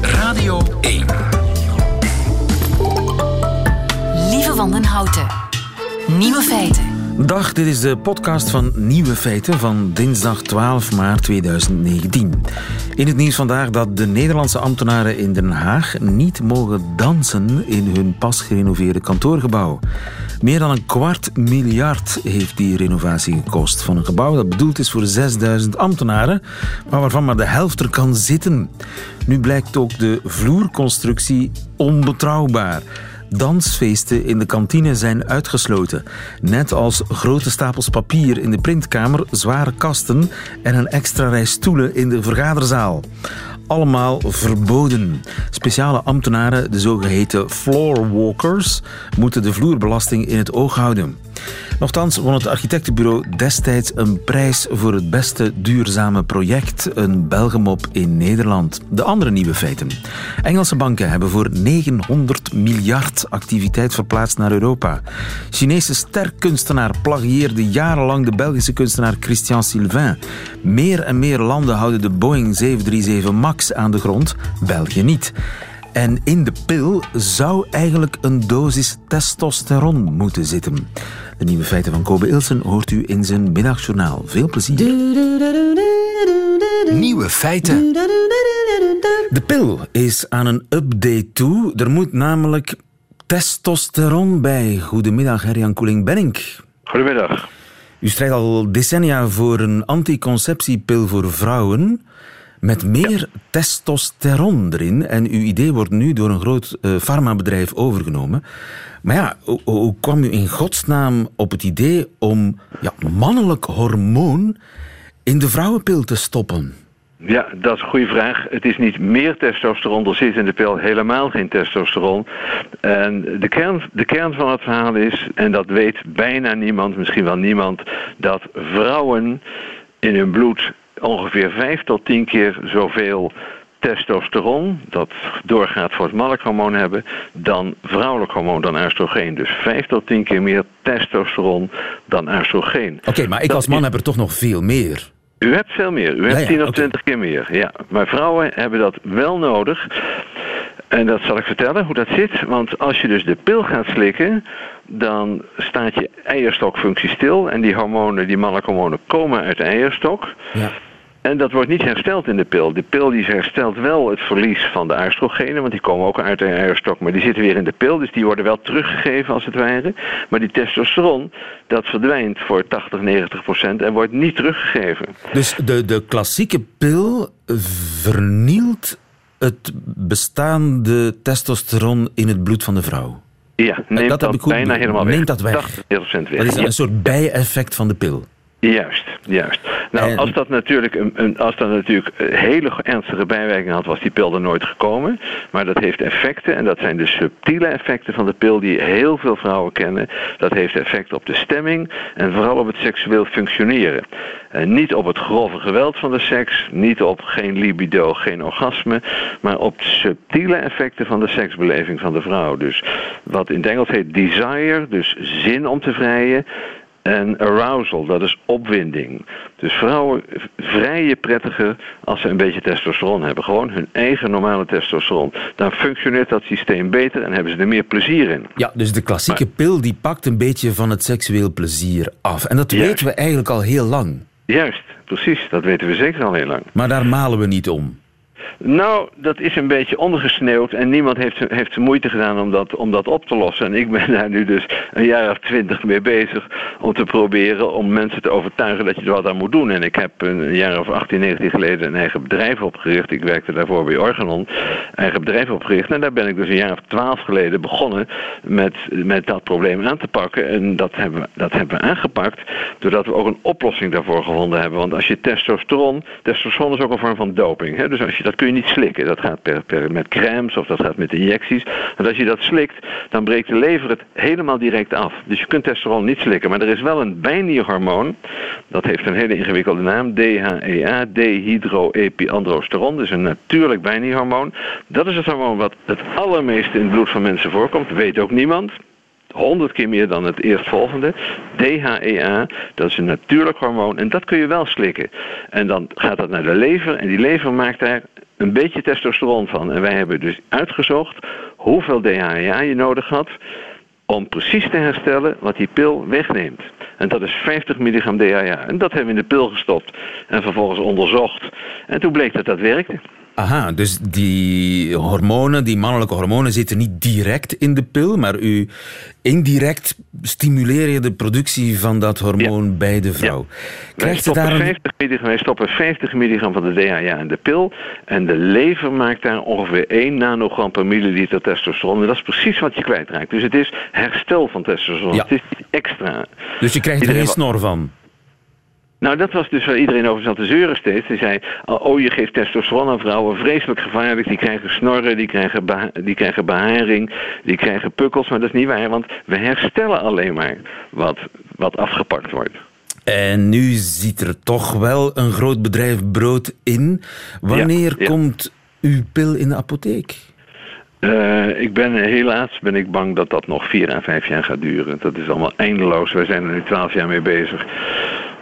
Radio 1. Lieve Wandenhouten. Nieuwe feiten. Dag, dit is de podcast van Nieuwe Feiten van dinsdag 12 maart 2019. In het nieuws vandaag dat de Nederlandse ambtenaren in Den Haag niet mogen dansen in hun pas gerenoveerde kantoorgebouw. Meer dan een kwart miljard heeft die renovatie gekost van een gebouw dat bedoeld is voor 6000 ambtenaren, maar waarvan maar de helft er kan zitten. Nu blijkt ook de vloerconstructie onbetrouwbaar. Dansfeesten in de kantine zijn uitgesloten. Net als grote stapels papier in de printkamer, zware kasten en een extra rij stoelen in de vergaderzaal. Allemaal verboden. Speciale ambtenaren, de zogeheten floorwalkers, moeten de vloerbelasting in het oog houden. Nochtans won het architectenbureau destijds een prijs voor het beste duurzame project, een Belgemop in Nederland. De andere nieuwe feiten. Engelse banken hebben voor 900 miljard activiteit verplaatst naar Europa. Chinese sterkunstenaar plagieerde jarenlang de Belgische kunstenaar Christian Sylvain. Meer en meer landen houden de Boeing 737 MAX aan de grond, België niet. En in de pil zou eigenlijk een dosis testosteron moeten zitten. De nieuwe feiten van Kobe Ilsen hoort u in zijn middagjournaal. Veel plezier. Nieuwe feiten. De pil is aan een update toe. Er moet namelijk testosteron bij. Goedemiddag, Herjan Koeling-Benink. Goedemiddag. U strijdt al decennia voor een anticonceptiepil voor vrouwen met meer testosteron erin. En uw idee wordt nu door een groot uh, farmabedrijf overgenomen. Maar ja, hoe, hoe, kwam u in godsnaam op het idee om ja, mannelijk hormoon in de vrouwenpil te stoppen? Ja, dat is een goede vraag. Het is niet meer testosteron, er zit in de pil helemaal geen testosteron. En de kern, de kern van het verhaal is, en dat weet bijna niemand, misschien wel niemand, dat vrouwen in hun bloed ongeveer 5 tot 10 keer zoveel testosteron, dat doorgaat voor het mannelijk hormoon hebben, dan vrouwelijk hormoon, dan oestrogeen. Dus 5 tot 10 keer meer testosteron dan oestrogeen. Oké, maar ik als man heb er toch nog veel meer. U hebt veel meer. U hebt ja, 10 of oké. 20 keer meer. Ja. Maar vrouwen hebben dat wel nodig. En dat zal ik vertellen hoe dat zit. Want als je dus de pil gaat slikken, dan staat je eierstokfunctie stil. En die hormonen, die mannelijke hormonen, komen uit de eierstok. Ja. En dat wordt niet hersteld in de pil. De pil die herstelt wel het verlies van de oestrogenen, want die komen ook uit de eierstok, maar die zitten weer in de pil, dus die worden wel teruggegeven als het ware. Maar die testosteron, dat verdwijnt voor 80, 90 procent en wordt niet teruggegeven. Dus de, de klassieke pil vernielt het bestaande testosteron in het bloed van de vrouw. Ja, neemt dat bijna helemaal weg. neemt dat weg. 80 procent weg. Dat is Ja. een soort bijeffect van de pil. Juist, juist. Nou, En- als dat natuurlijk, een, een, als dat natuurlijk een hele ernstige bijwerking had, was die pil er nooit gekomen. Maar dat heeft effecten, en dat zijn de subtiele effecten van de pil die heel veel vrouwen kennen. Dat heeft effect op de stemming en vooral op het seksueel functioneren. En niet op het grove geweld van de seks, niet op geen libido, geen orgasme, maar op subtiele effecten van de seksbeleving van de vrouw. Dus wat in het Engels heet desire, dus zin om te vrijen. En arousal, dat is opwinding. Dus vrouwen vrijen prettiger als ze een beetje testosteron hebben. Gewoon hun eigen normale testosteron. Dan functioneert dat systeem beter en hebben ze er meer plezier in. Ja, dus de klassieke pil die pakt een beetje van het seksueel plezier af. En dat Juist. weten we eigenlijk al heel lang. Juist, precies. Dat weten we zeker al heel lang. Maar daar malen we niet om. Nou, dat is een beetje ondergesneeuwd en niemand heeft, heeft moeite gedaan om dat, om dat op te lossen. En ik ben daar nu dus een jaar of twintig mee bezig om te proberen om mensen te overtuigen dat je er wat aan moet doen. En ik heb een jaar of 18, 19 geleden een eigen bedrijf opgericht. Ik werkte daarvoor bij Organon, eigen bedrijf opgericht. En daar ben ik dus een jaar of twaalf geleden begonnen met, met dat probleem aan te pakken. En dat hebben, we, dat hebben we aangepakt doordat we ook een oplossing daarvoor gevonden hebben. Want als je testosteron, testosteron is ook een vorm van doping. Hè? Dus als je, dat kun je niet slikken. Dat gaat per, per, met crèmes of dat gaat met injecties. Want als je dat slikt, dan breekt de lever het helemaal direct af. Dus je kunt testosteron niet slikken. Maar er is wel een bijnierhormoon. Dat heeft een hele ingewikkelde naam. DHEA, dehydroepiandrosteron. Dus een natuurlijk bijnierhormoon. Dat is het hormoon wat het allermeeste in het bloed van mensen voorkomt. Weet ook niemand. 100 keer meer dan het eerstvolgende. DHEA, dat is een natuurlijk hormoon en dat kun je wel slikken. En dan gaat dat naar de lever en die lever maakt daar een beetje testosteron van. En wij hebben dus uitgezocht hoeveel DHEA je nodig had om precies te herstellen wat die pil wegneemt. En dat is 50 milligram DHA. En dat hebben we in de pil gestopt en vervolgens onderzocht. En toen bleek dat dat werkte. Aha, dus die hormonen, die mannelijke hormonen zitten niet direct in de pil, maar u indirect stimuleer je de productie van dat hormoon bij de vrouw. Ja. Krijgt wij, stoppen 50 milligram, wij stoppen 50 milligram van de DHA in de pil en de lever maakt daar ongeveer 1 nanogram per milliliter testosteron. En dat is precies wat je kwijtraakt. Dus het is herstel van testosteron. Het is extra. Dus je krijgt er geen snor van? Nou, dat was dus waar iedereen over zat te zeuren steeds. Hij zei, oh, je geeft testosteron aan vrouwen, vreselijk gevaarlijk. Die krijgen snorren, die krijgen, die krijgen beharing, die krijgen pukkels. Maar dat is niet waar, want we herstellen alleen maar wat, wat afgepakt wordt. En nu ziet er toch wel een groot bedrijf brood in. Wanneer komt uw pil in de apotheek? Uh, ik ben helaas ben ik bang dat dat nog vier à vijf jaar gaat duren. Dat is allemaal eindeloos. Wij zijn er nu twaalf jaar mee bezig.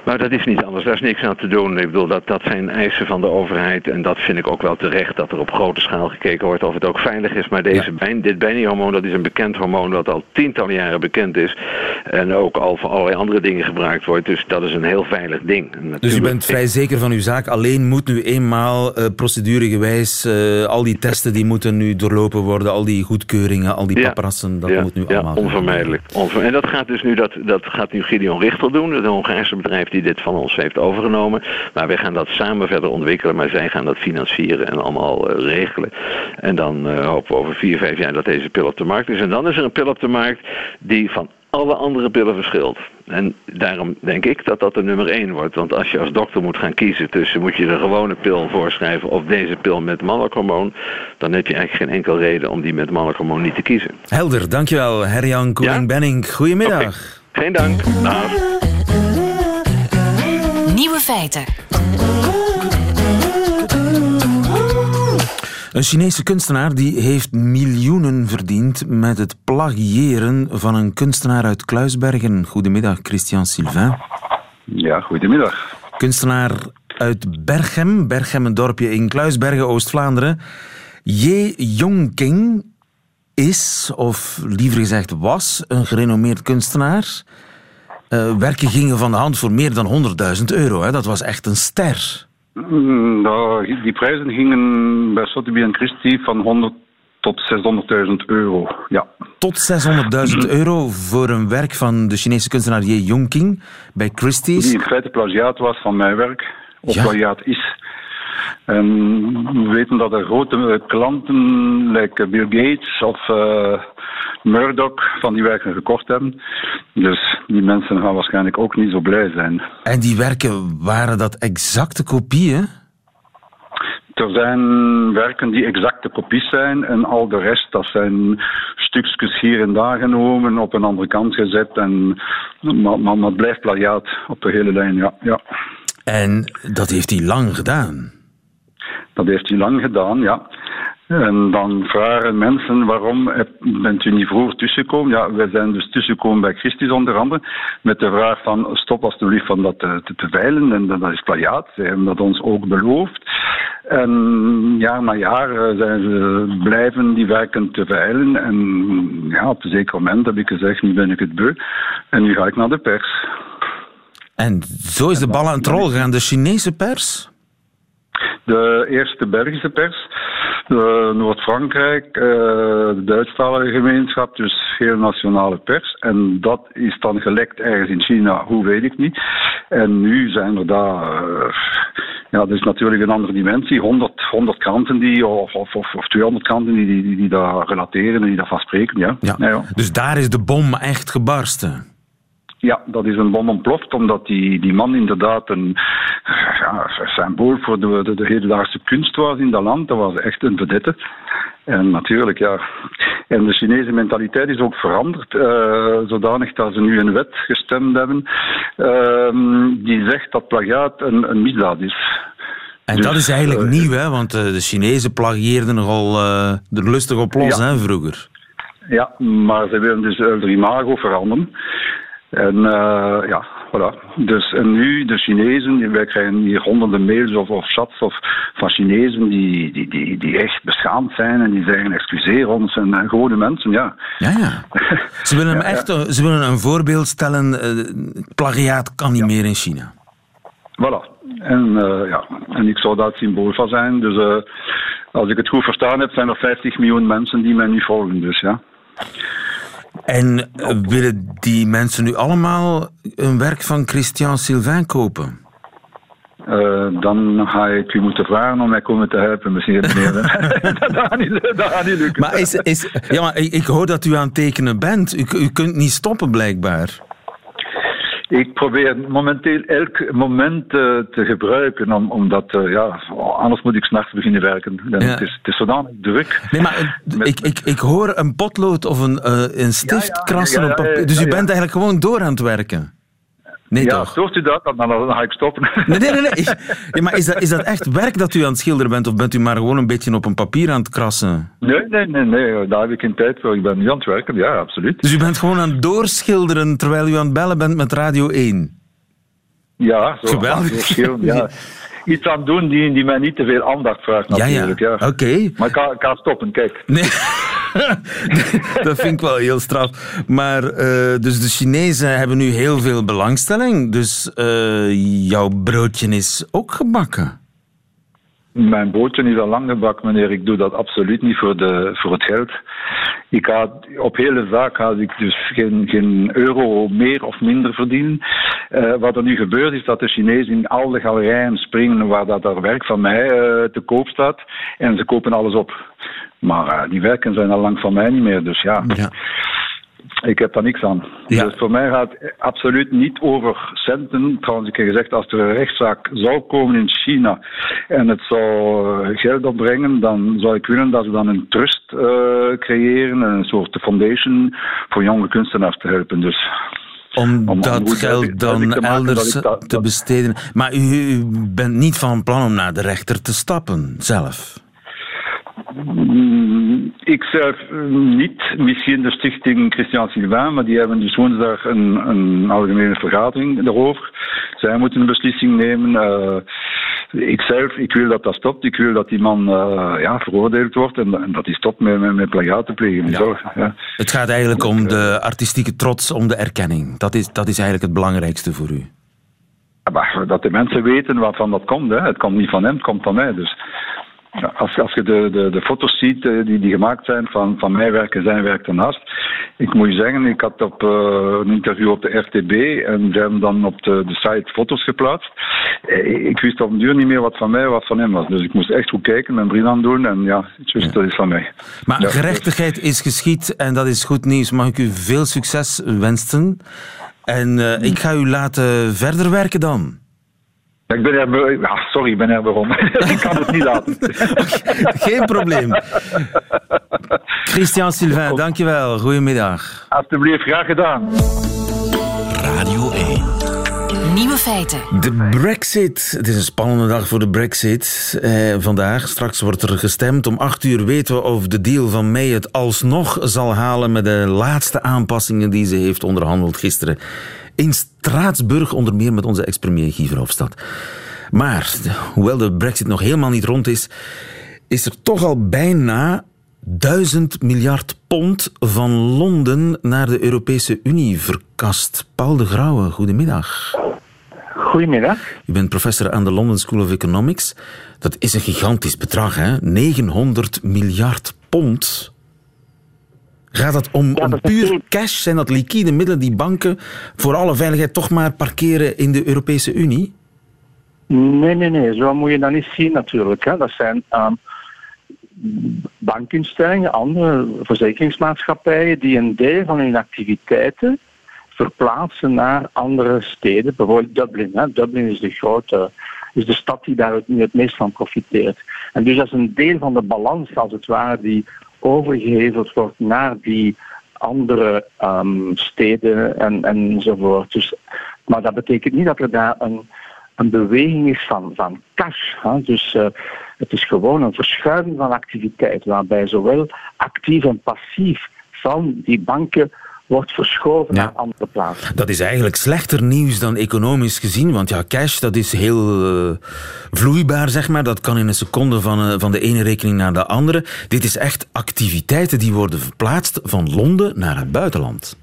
Maar dat is niet anders, daar is niks aan te doen. Ik bedoel, dat, dat zijn eisen van de overheid. En dat vind ik ook wel terecht, dat er op grote schaal gekeken wordt of het ook veilig is. Maar deze ja. dit bijnihormoon, dat is een bekend hormoon dat al tientallen jaren bekend is. En ook al voor allerlei andere dingen gebruikt wordt. Dus dat is een heel veilig ding. dus u bent vrij zeker van uw zaak. Alleen moet nu eenmaal uh, proceduregewijs uh, al die testen die moeten nu doorlopen worden. Al die goedkeuringen, al die paprassen, dat moet nu allemaal. Ja, onvermijdelijk. En dat gaat dus nu, dat, dat gaat nu Gideon Richter doen, het Hongaarse bedrijf die dit van ons heeft overgenomen. Maar wij gaan dat samen verder ontwikkelen, maar zij gaan dat financieren en allemaal uh, regelen. En dan uh, hopen we over vier, vijf jaar dat deze pil op de markt is. En dan is er een pil op de markt die van alle andere pillen verschilt. En daarom denk ik dat dat de nummer één wordt. Want als je als dokter moet gaan kiezen tussen moet je de gewone pil voorschrijven of deze pil met mannelijk hormoon, dan heb je eigenlijk geen enkel reden om die met mannelijk hormoon niet te kiezen. Helder, dankjewel Herjan Koeling-Benning. Goedemiddag. Okay. Geen dank. Dag. Nieuwe feiten. Een Chinese kunstenaar die heeft miljoenen verdiend met het plagiëren van een kunstenaar uit Kluisbergen. Goedemiddag, Christian Sylvain. Ja, goedemiddag. Kunstenaar uit Berchem, Berchem een dorpje in Kluisbergen, Oost-Vlaanderen. Ye Yongking is, of liever gezegd was, een gerenommeerd kunstenaar. Uh, werken gingen van de hand voor meer dan 100.000 euro. Hè. Dat was echt een ster. Nou, die prijzen gingen bij Sotheby en Christie van 100 tot 600.000 euro. Ja. Tot 600.000 euro voor een werk van de Chinese kunstenaar Ye Yongqing bij Christie's. Die in feite plagiaat was van mijn werk. Of ja. plagiaat is. En we weten dat er grote klanten, like Bill Gates of uh, Murdoch, van die werken gekocht hebben. Dus die mensen gaan waarschijnlijk ook niet zo blij zijn. En die werken, waren dat exacte kopieën? Er zijn werken die exacte kopies zijn en al de rest, dat zijn stukjes hier en daar genomen, op een andere kant gezet. En, maar, maar, maar het blijft plagiaat op de hele lijn, ja. ja. En dat heeft hij lang gedaan? Dat heeft hij lang gedaan, ja. En dan vragen mensen waarom bent u niet vroeger tussengekomen? Ja, wij zijn dus tussengekomen bij Christus onder andere met de vraag van stop alsjeblieft van dat te, te, te veilen en dat is plagiaat. Ze hebben dat ons ook beloofd. En jaar na jaar zijn ze blijven die werken te veilen. En ja, op een zeker moment heb ik gezegd, nu ben ik het beu. En nu ga ik naar de pers. En zo is de bal aan het rollen gegaan. De Chinese pers? De eerste Belgische pers, Noord-Frankrijk, uh, de Duitsstalige gemeenschap, dus heel nationale pers. En dat is dan gelekt ergens in China, hoe weet ik niet. En nu zijn er daar, uh, ja, dat is natuurlijk een andere dimensie, 100, 100 kranten die, of, of, of 200 kranten die, die, die, daar relateren en die dat vastpreken. Ja. Ja. ja, ja. Dus daar is de bom echt gebarsten. Ja, dat is een bom ontploft, omdat die, die man inderdaad een ja, symbool voor de, de, de hedendaagse kunst was in dat land. Dat was echt een vedette. En natuurlijk, ja. En de Chinese mentaliteit is ook veranderd, uh, zodanig dat ze nu een wet gestemd hebben uh, die zegt dat plagiaat een, een misdaad is. En dus, dat is eigenlijk uh, nieuw, hè? want de Chinezen plagieerden nogal er lustig op los ja. hè, vroeger. ja, maar ze willen dus het imago veranderen. En uh, ja, voilà. Dus en nu, de Chinezen, wij krijgen hier honderden mails of, of chats of, van Chinezen die, die, die, die echt beschaamd zijn en die zeggen excuseer ons en, en gewone mensen, ja. Ja, ja. Ze willen, hem echt, ze willen een voorbeeld stellen, uh, plagiaat kan niet meer in China. Voilà. En, uh, ja, en ik zou daar het symbool van zijn. Dus als ik het goed verstaan heb, zijn er 50 miljoen mensen die mij nu volgen. Dus ja. En uh, willen die mensen nu allemaal een werk van Christian Sylvain kopen? Uh, dan ga ik u moeten vragen om mij komen te helpen, misschien. dat, gaat niet, dat gaat niet lukken. Maar, is, is, ja, maar ik, ik hoor dat u aan het tekenen bent. U, u kunt niet stoppen, blijkbaar. Ik probeer momenteel elk moment uh, te gebruiken, om, omdat uh, ja, anders moet ik s'nachts beginnen werken. Ja. Het, is, het is zodanig druk. Nee, maar Met, ik, ik, ik hoor een potlood of een, uh, een stift ja, ja, krassen op papier. Dus u bent eigenlijk gewoon door aan het werken. Nee, ja, toch? stoort u dat, dan, dan ga ik stoppen. Nee, nee, nee. nee. Ja, maar is dat, is dat echt werk dat u aan het schilderen bent, of bent u maar gewoon een beetje op een papier aan het krassen? Nee, nee, nee, nee. daar heb ik geen tijd voor. Ik ben nu aan het werken, ja, absoluut. Dus u bent gewoon aan het doorschilderen terwijl u aan het bellen bent met Radio 1? Ja, zo. Geweldig. Ja. Iets aan doen die, die mij niet te veel aandacht vraagt, natuurlijk. Ja, ja. Oké. Okay. Maar ik ik kan stoppen, kijk. Nee. dat vind ik wel heel straf. Maar uh, dus de Chinezen hebben nu heel veel belangstelling. Dus uh, jouw broodje is ook gebakken. Mijn broodje is al lang gebakken, meneer. Ik doe dat absoluut niet voor, de, voor het geld. Ik ga, op hele zaak ga ik dus geen, geen euro meer of minder verdienen. Uh, wat er nu gebeurt is dat de Chinezen in al de galerijen springen waar dat er werk van mij te koop staat. En ze kopen alles op. Maar uh, die werken zijn al lang van mij niet meer. Dus ja. ja. Ik heb daar niks aan. Ja. Dus voor mij gaat het absoluut niet over centen. Trouwens, ik heb gezegd, als er een rechtszaak zou komen in China en het zou geld opbrengen, dan zou ik willen dat we dan een trust uh, creëren, een soort foundation voor jonge kunstenaars te helpen. Dus om, om dat geld dan elders dat, te besteden. Maar u, u bent niet van plan om naar de rechter te stappen zelf? Ik zelf niet. Misschien de stichting Christian Sylvain, maar die hebben dus woensdag een, een algemene vergadering daarover. Zij moeten een beslissing nemen. Uh, ik zelf, ik wil dat dat stopt. Ik wil dat die man uh, ja, veroordeeld wordt en, en, dat hij stopt met, met, met plagiaat te plegen. Ja. Zo, ja. Het gaat eigenlijk om de artistieke trots, om de erkenning. Dat is, dat is eigenlijk het belangrijkste voor u. Maar dat de mensen weten waarvan dat komt. Hè. Het komt niet van hem, het komt van mij. Dus als, als je de, de, de foto's ziet die, die gemaakt zijn van, van mijn werk en zijn werk daarnaast. Ik moet je zeggen, ik had op uh, een interview op de RTB en ze hebben dan op de, de site foto's geplaatst. Ik wist op een duur niet meer wat van mij wat van hem was. Dus ik moest echt goed kijken, mijn bril aan doen en ja, just, ja. dat is van mij. Maar ja, gerechtigheid is geschied en dat is goed nieuws. Mag ik u veel succes wensen? En uh, ik ga u laten verder werken dan. Ik ben er, ja, sorry, ik ben er waarom. ik kan het niet laten. Geen probleem. Christian Sylvain, dankjewel. Goedemiddag. Alsjeblieft, graag gedaan. Radio 1. Nieuwe feiten. De Brexit. Het is een spannende dag voor de Brexit. Eh, vandaag, straks wordt er gestemd. Om acht uur weten we of de deal van May het alsnog zal halen met de laatste aanpassingen die ze heeft onderhandeld gisteren in Straatsburg, onder meer met onze ex-premier Guy Verhofstadt. Maar, hoewel de brexit nog helemaal niet rond is, is er toch al bijna duizend miljard pond van Londen naar de Europese Unie verkast. Paul de Grauwe, goedemiddag. Goedemiddag. U bent professor aan de London School of Economics. Dat is een gigantisch bedrag, hè? 900 miljard pond. Gaat het om, Ja, om puur cash? Zijn dat liquide middelen die banken voor alle veiligheid toch maar parkeren in de Europese Unie? Nee, nee, nee. Zo moet je dat niet zien natuurlijk. Hè. Dat zijn ehm, bankinstellingen, andere verzekeringsmaatschappijen die een deel van hun activiteiten verplaatsen naar andere steden. Bijvoorbeeld Dublin. Hè. Dublin is de grote, is de stad die daar nu het meest van profiteert. En dus dat is een deel van de balans, als het ware, die overgeheveld wordt naar die andere ehm, steden en, enzovoort. Dus, maar dat betekent niet dat er daar een, een beweging is van, van cash. Hè? Dus eh, het is gewoon een verschuiving van activiteit, waarbij zowel actief en passief van die banken wordt verschoven naar andere plaatsen. Dat is eigenlijk slechter nieuws dan economisch gezien, want ja, cash dat is heel uh, vloeibaar, zeg maar. Dat kan in een seconde van, uh, van de ene rekening naar de andere. Dit is echt activiteiten die worden verplaatst van Londen naar het buitenland.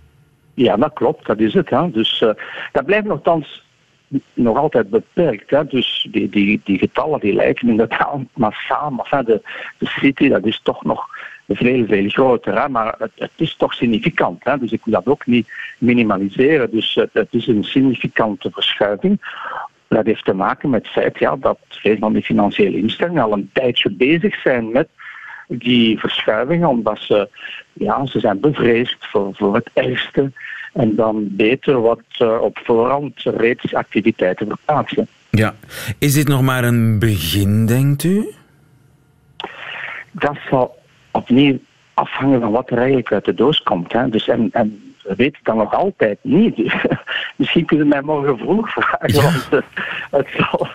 Ja, dat klopt, dat is het. Hè. Dus uh, dat blijft nogthans nog altijd beperkt. Hè. Dus die, die, die getallen die lijken inderdaad massaal, maar de, de city dat is toch nog veel, veel groter. Hè? Maar het, het, is toch significant. Hè? Dus ik wil dat ook niet minimaliseren. Dus het, het, is een significante verschuiving. Dat heeft te maken met het feit ja, dat veel van die financiële instellingen al een tijdje bezig zijn met die verschuivingen, omdat ze, ja, ze zijn bevreesd voor, voor het ergste en dan beter wat uh, op voorhand reeds activiteiten verplaatsen. Ja, is dit nog maar een begin, denkt u? Dat zal opnieuw afhangen van wat er eigenlijk uit de doos komt. Hè. Dus en, en we weten dat nog altijd niet. Dus, misschien kunnen we mij morgen vroeg vragen. Ja. Want uh, het zal,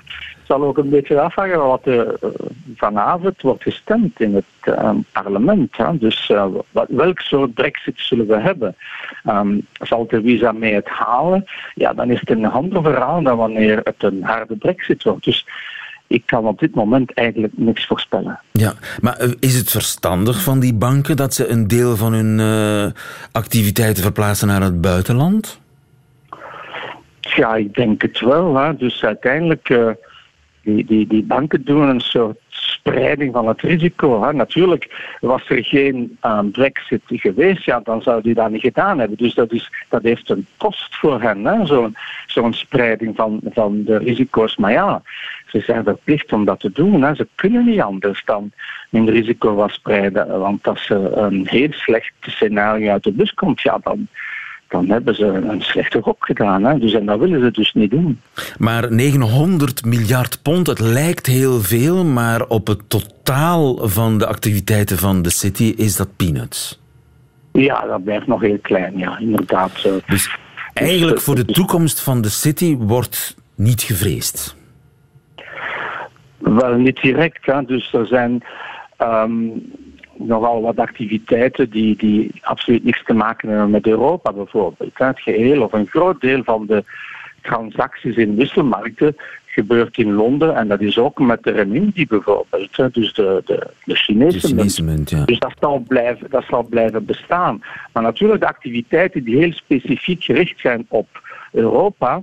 zal, ook een beetje afhangen van wat er uh, vanavond wordt gestemd in het uh, parlement. Hè. Dus wat, welk soort brexit zullen we hebben? Um, zal Theresa mee het halen? Ja, dan is het een ander verhaal dan wanneer het een harde brexit wordt. Dus ik kan op dit moment eigenlijk niks voorspellen. Ja, maar eh, is het verstandig van die banken dat ze een deel van hun uh, activiteiten verplaatsen naar het buitenland? Ja, ik denk het wel. Hè. Dus uiteindelijk, uh, die, die, die banken doen een soort spreiding van het risico. Hè. Natuurlijk, was er geen uh, brexit geweest, ja, dan zou die dat niet gedaan hebben. Dus dat, is, dat heeft een kost voor hen, zo'n zo'n spreiding van, van de risico's. Maar ja, ze zijn verplicht om dat te doen. Hè. Ze kunnen niet anders dan hun risico was spreiden. Want als er een heel slecht scenario uit de bus komt, ja, dan, dan hebben ze een slechte gok gedaan. Hè. Dus, en dat willen ze dus niet doen. Maar 900 miljard pond, het lijkt heel veel, maar op het totaal van de activiteiten van de city is dat peanuts. Ja, dat blijft nog heel klein, ja, inderdaad. Dus eigenlijk voor de toekomst van de city wordt niet gevreesd. Wel, niet direct. Hè. Dus er zijn um, nogal wat activiteiten die, die absoluut niks te maken hebben met Europa bijvoorbeeld. Het geheel of een groot deel van de transacties in wisselmarkten gebeurt in Londen en dat is ook met de renminbi bijvoorbeeld. Hè. Dus de, de, de Chinese, de Chinese munt. ja. Dus dat zal, blijven, dat zal blijven bestaan. Maar natuurlijk de activiteiten die heel specifiek gericht zijn op Europa,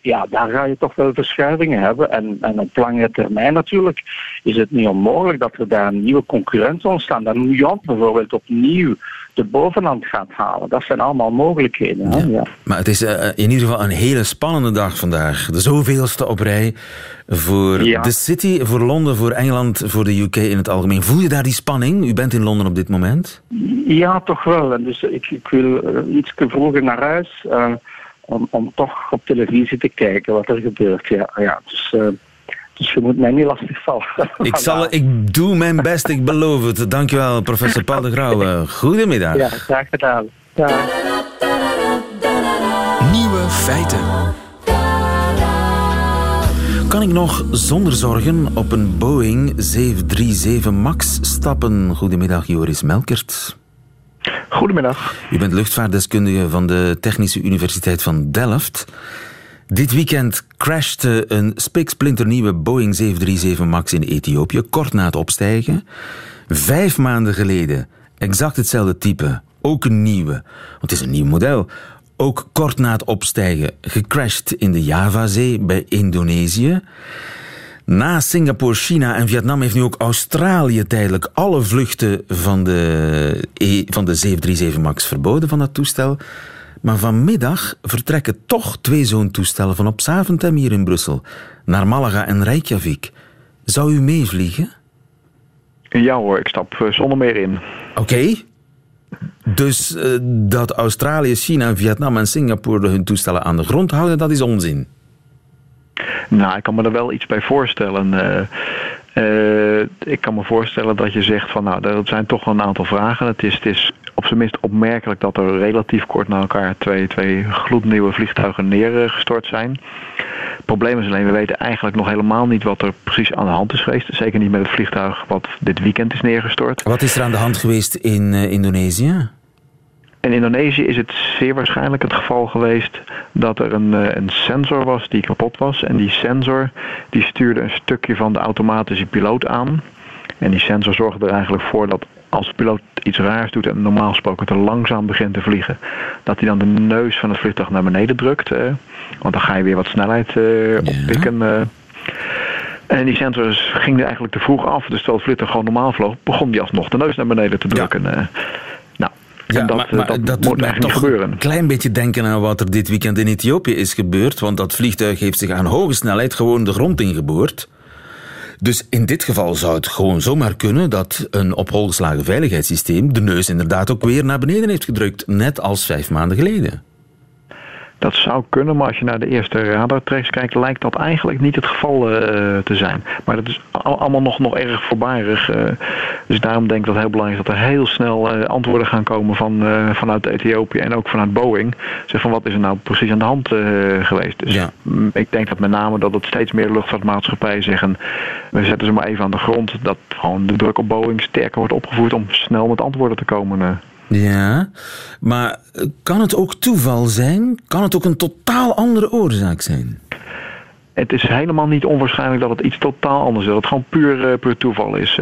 ja, daar ga je toch wel verschuivingen hebben. En, en op lange termijn natuurlijk is het niet onmogelijk dat er daar een nieuwe concurrent ontstaan. Dat New York bijvoorbeeld opnieuw de bovenhand gaat halen. Dat zijn allemaal mogelijkheden. Hè? Ja. Maar het is uh, in ieder geval een hele spannende dag vandaag. De zoveelste op rij voor ja. de City, voor Londen, voor Engeland, voor de UK in het algemeen. Voel je daar die spanning? U bent in Londen op dit moment? Ja, toch wel. En dus ik, ik wil uh, iets vroeger naar huis. Uh, om, om toch op televisie te kijken wat er gebeurt. Ja, ja, dus, uh, dus je moet mij niet lastig vallen. Ik, zal, ik doe mijn best, ik beloof het. Dankjewel, professor Paul de Grauwe. Goedemiddag. Ja, graag gedaan. Ja. Nieuwe feiten. Kan ik nog zonder zorgen op een Boeing 737 MAX stappen? Goedemiddag, Joris Melkert. Goedemiddag. U bent luchtvaartdeskundige van de Technische Universiteit van Delft. Dit weekend crashte een spiksplinternieuwe Boeing 737 MAX in Ethiopië, kort na het opstijgen. Vijf maanden geleden, exact hetzelfde type, ook een nieuwe, want het is een nieuw model, ook kort na het opstijgen, gecrashed in de Javazee bij Indonesië. Na Singapore, China en Vietnam heeft nu ook Australië tijdelijk alle vluchten van de, e, van de 737 MAX verboden van dat toestel. Maar vanmiddag vertrekken toch twee zo'n toestellen van op Zaventem hier in Brussel naar Malaga en Reykjavik. Zou u meevliegen? Ja hoor, ik stap zonder meer in. Oké. Okay. Dus uh, dat Australië, China, Vietnam en Singapore hun toestellen aan de grond houden, dat is onzin. Nou, ik kan me er wel iets bij voorstellen. Uh, uh, ik kan me voorstellen dat je zegt van nou, er zijn toch een aantal vragen. Het is, het is op zijn minst opmerkelijk dat er relatief kort na elkaar twee, twee gloednieuwe vliegtuigen neergestort zijn. Het probleem is alleen, we weten eigenlijk nog helemaal niet wat er precies aan de hand is geweest. Zeker niet met het vliegtuig wat dit weekend is neergestort. Wat is er aan de hand geweest in uh, Indonesië? In Indonesië is het zeer waarschijnlijk het geval geweest dat er een, eh, een sensor was die kapot was. En die sensor die stuurde een stukje van de automatische piloot aan. En die sensor zorgde er eigenlijk voor dat als de piloot iets raars doet en normaal gesproken te langzaam begint te vliegen, dat hij dan de neus van het vliegtuig naar beneden drukt. Eh, want dan ga je weer wat snelheid uh, oppikken. Uh. En die sensor ging er eigenlijk te vroeg af. Dus terwijl het vliegtuig gewoon normaal vloog, begon die alsnog de neus naar beneden te drukken. Ja. nou, ja, dat, maar, dat, dat moet eigenlijk niet gebeuren. Een klein beetje denken aan wat er dit weekend in Ethiopië is gebeurd. Want dat vliegtuig heeft zich aan hoge snelheid gewoon de grond ingeboord. Dus in dit geval zou het gewoon zomaar kunnen dat een op hol geslagen veiligheidssysteem de neus inderdaad ook weer naar beneden heeft gedrukt, net als vijf maanden geleden. Dat zou kunnen, maar als je naar de eerste radartracks kijkt, lijkt dat eigenlijk niet het geval uh, te zijn. Maar dat is allemaal nog, nog erg voorbarig. Uh, dus daarom denk ik dat het heel belangrijk is dat er heel snel uh, antwoorden gaan komen van, vanuit Ethiopië en ook vanuit Boeing. Zeg van wat is er nou precies aan de hand geweest. Dus ja. ik denk dat met name dat het steeds meer luchtvaartmaatschappijen zeggen, we zetten ze maar even aan de grond. Dat gewoon de druk op Boeing sterker wordt opgevoerd om snel met antwoorden te komen. Ja, maar kan het ook toeval zijn? Kan het ook een totaal andere oorzaak zijn? Het is helemaal niet onwaarschijnlijk dat het iets totaal anders is. Dat het gewoon puur, uh, puur toeval is.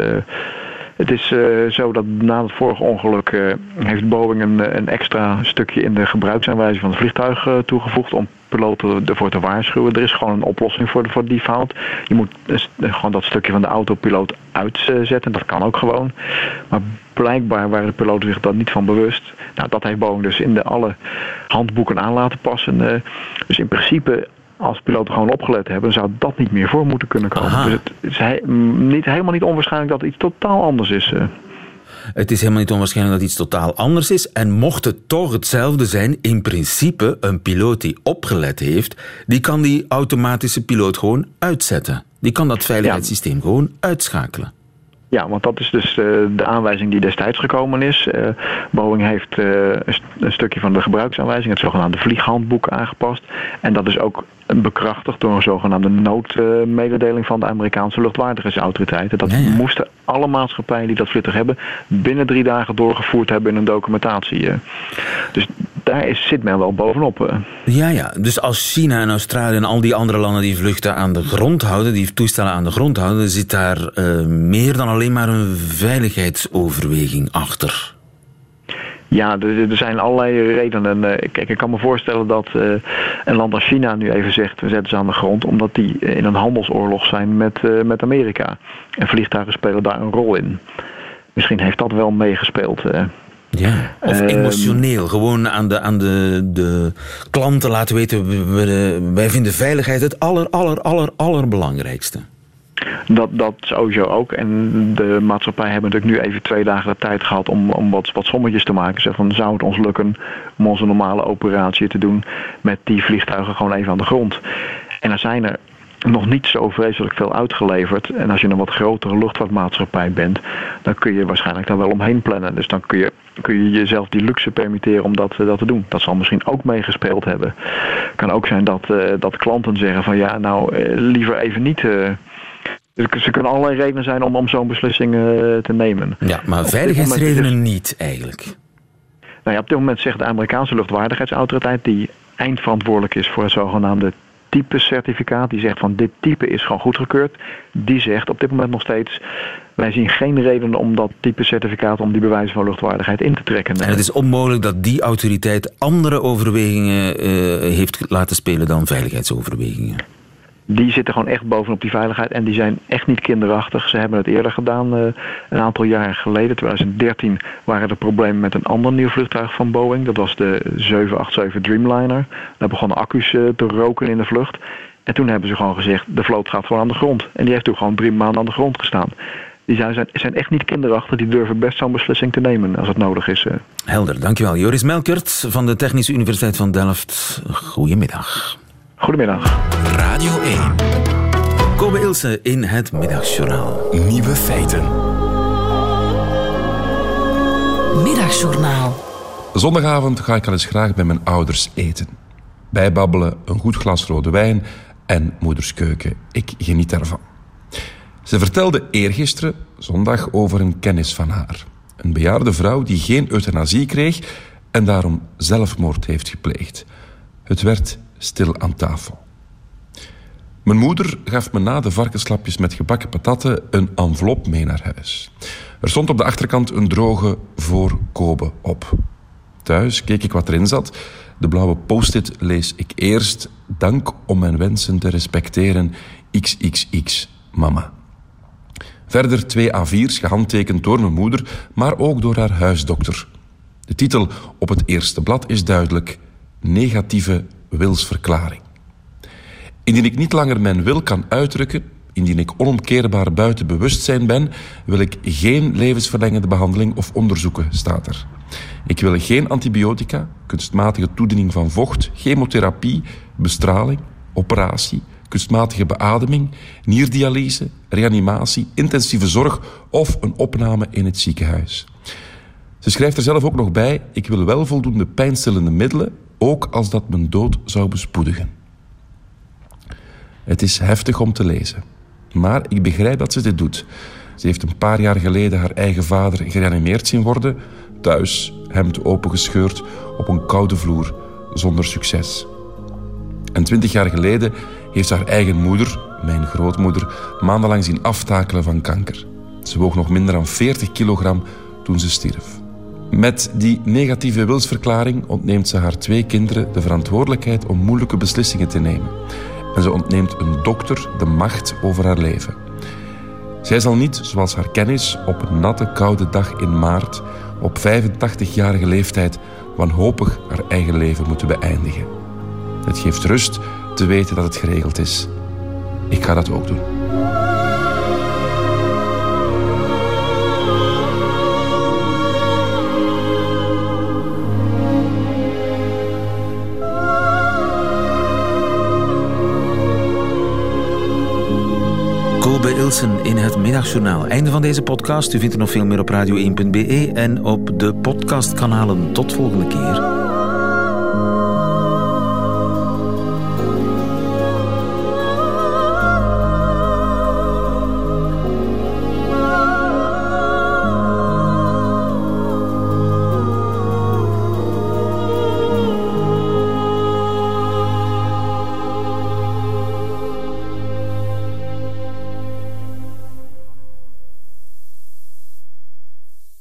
Het is uh, zo dat na het vorige ongeluk heeft Boeing een, een, extra stukje in de gebruiksaanwijzing van het vliegtuig toegevoegd om piloten ervoor te waarschuwen. Er is gewoon een oplossing voor, voor die fout. Je moet gewoon dat stukje van de autopiloot uitzetten. Dat kan ook gewoon. Maar blijkbaar waren de piloten zich daar niet van bewust. Nou, dat heeft Boeing dus in de alle handboeken aan laten passen. Eh, dus in principe als piloten gewoon opgelet hebben, zou dat niet meer voor moeten kunnen komen. Dus het is niet, helemaal niet onwaarschijnlijk dat iets totaal anders is. Eh. Het is helemaal niet onwaarschijnlijk dat iets totaal anders is. En mocht het toch hetzelfde zijn, in principe, een piloot die opgelet heeft, die kan die automatische piloot gewoon uitzetten. Die kan dat veiligheidssysteem gewoon uitschakelen. Ja, want dat is dus uh, de aanwijzing die destijds gekomen is. Uh, Boeing heeft uh, een, stukje van de gebruiksaanwijzing, het zogenaamde vlieghandboek, aangepast. En dat is ook bekrachtigd door een zogenaamde noodmededeling van de Amerikaanse luchtwaardigheidsautoriteiten. Dat moesten alle maatschappijen die dat vliegtuig hebben binnen drie dagen doorgevoerd hebben in een documentatie. Dus daar is, zit men wel bovenop. Ja, ja. Dus als China en Australië en al die andere landen die vluchten aan de grond houden, die toestellen aan de grond houden, zit daar uh, meer dan alleen maar een veiligheidsoverweging achter. Ja, er, zijn allerlei redenen. Eh, kijk, ik kan me voorstellen dat uh, een land als China nu even zegt: we zetten ze aan de grond, omdat die in een handelsoorlog zijn met, met Amerika. En vliegtuigen spelen daar een rol in. Misschien heeft dat wel meegespeeld. Ja, of ehm, emotioneel. Gewoon aan de, aan de, de klanten laten weten: wij vinden veiligheid het aller, aller, aller, allerbelangrijkste. Dat, dat sowieso ook. En de maatschappij hebben natuurlijk nu even twee dagen de tijd gehad om, om wat, wat sommetjes te maken. Zeg van, zou het ons lukken om onze normale operatie te doen met die vliegtuigen gewoon even aan de grond? En er zijn er nog niet zo vreselijk veel uitgeleverd. En als je een wat grotere luchtvaartmaatschappij bent, dan kun je waarschijnlijk daar wel omheen plannen. Dus dan kun je, kun je jezelf die luxe permitteren om dat, dat te doen. Dat zal misschien ook meegespeeld hebben. Het kan ook zijn dat, uh, dat klanten zeggen van ja, nou uh, liever even niet. Dus er kunnen allerlei redenen zijn om, om zo'n beslissing uh, te nemen. Ja, maar veiligheidsredenen niet eigenlijk. Nou ja, op dit moment zegt de Amerikaanse luchtwaardigheidsautoriteit, die eindverantwoordelijk is voor het zogenaamde type certificaat, die zegt van dit type is gewoon goedgekeurd, die zegt op dit moment nog steeds wij zien geen reden om dat type certificaat, om die bewijzen van luchtwaardigheid in te trekken. En het is onmogelijk dat die autoriteit andere overwegingen uh, heeft laten spelen dan veiligheidsoverwegingen die zitten gewoon echt bovenop die veiligheid. En die zijn echt niet kinderachtig. Ze hebben het eerder gedaan, uh, een aantal jaren geleden. 2013 waren er problemen met een ander nieuw vliegtuig van Boeing. Dat was de 787 Dreamliner. Daar begonnen accu's uh, te roken in de vlucht. En toen hebben ze gewoon gezegd, de vloot gaat gewoon aan de grond. En die heeft toen gewoon drie maanden aan de grond gestaan. Die zijn, zijn echt niet kinderachtig. Die durven best zo'n beslissing te nemen als het nodig is. Uh. Helder, dankjewel. Joris Melkert van de Technische Universiteit van Delft. Goedemiddag. Goedemiddag. Radio 1. Kobe Ilse in het Middagjournaal. Nieuwe feiten. Middagjournaal. Zondagavond ga ik al eens graag bij mijn ouders eten. Bijbabbelen, een goed glas rode wijn en moeders keuken. Ik geniet daarvan. Ze vertelde eergisteren, zondag, over een kennis van haar. Een bejaarde vrouw die geen euthanasie kreeg en daarom zelfmoord heeft gepleegd. Het werd stil aan tafel. Mijn moeder gaf me na de varkenslapjes met gebakken patatten een envelop mee naar huis. Er stond op de achterkant een droge voor Kobe op. Thuis keek ik wat erin zat. De blauwe post-it lees ik eerst. Dank om mijn wensen te respecteren. XXX, mama. Verder twee A4's gehandtekend door mijn moeder, maar ook door haar huisdokter. De titel op het eerste blad is duidelijk: Negatieve wilsverklaring. Indien ik niet langer mijn wil kan uitdrukken, indien ik onomkeerbaar buiten bewustzijn ben, wil ik geen levensverlengende behandeling of onderzoeken, staat er. Ik wil geen antibiotica, kunstmatige toediening van vocht, chemotherapie, bestraling, operatie, kunstmatige beademing, nierdialyse, reanimatie, intensieve zorg of een opname in het ziekenhuis. Ze schrijft er zelf ook nog bij: Ik wil wel voldoende pijnstillende middelen, ook als dat mijn dood zou bespoedigen. Het is heftig om te lezen. Maar ik begrijp dat ze dit doet. Ze heeft een paar jaar geleden haar eigen vader gereanimeerd zien worden, thuis, hemd opengescheurd, op een koude vloer, zonder succes. En twintig jaar geleden heeft haar eigen moeder, mijn grootmoeder, maandenlang zien aftakelen van kanker. Ze woog nog minder dan 40 kilogram toen ze stierf. Met die negatieve wilsverklaring ontneemt ze haar twee kinderen de verantwoordelijkheid om moeilijke beslissingen te nemen. En ze ontneemt een dokter de macht over haar leven. Zij zal niet, zoals haar kennis, op een natte, koude dag in maart, op 85-jarige leeftijd, wanhopig haar eigen leven moeten beëindigen. Het geeft rust te weten dat het geregeld is. Ik ga dat ook doen. In het Middagjournaal. Einde van deze podcast. U vindt er nog veel meer op radio1.be en op de podcastkanalen. Tot volgende keer.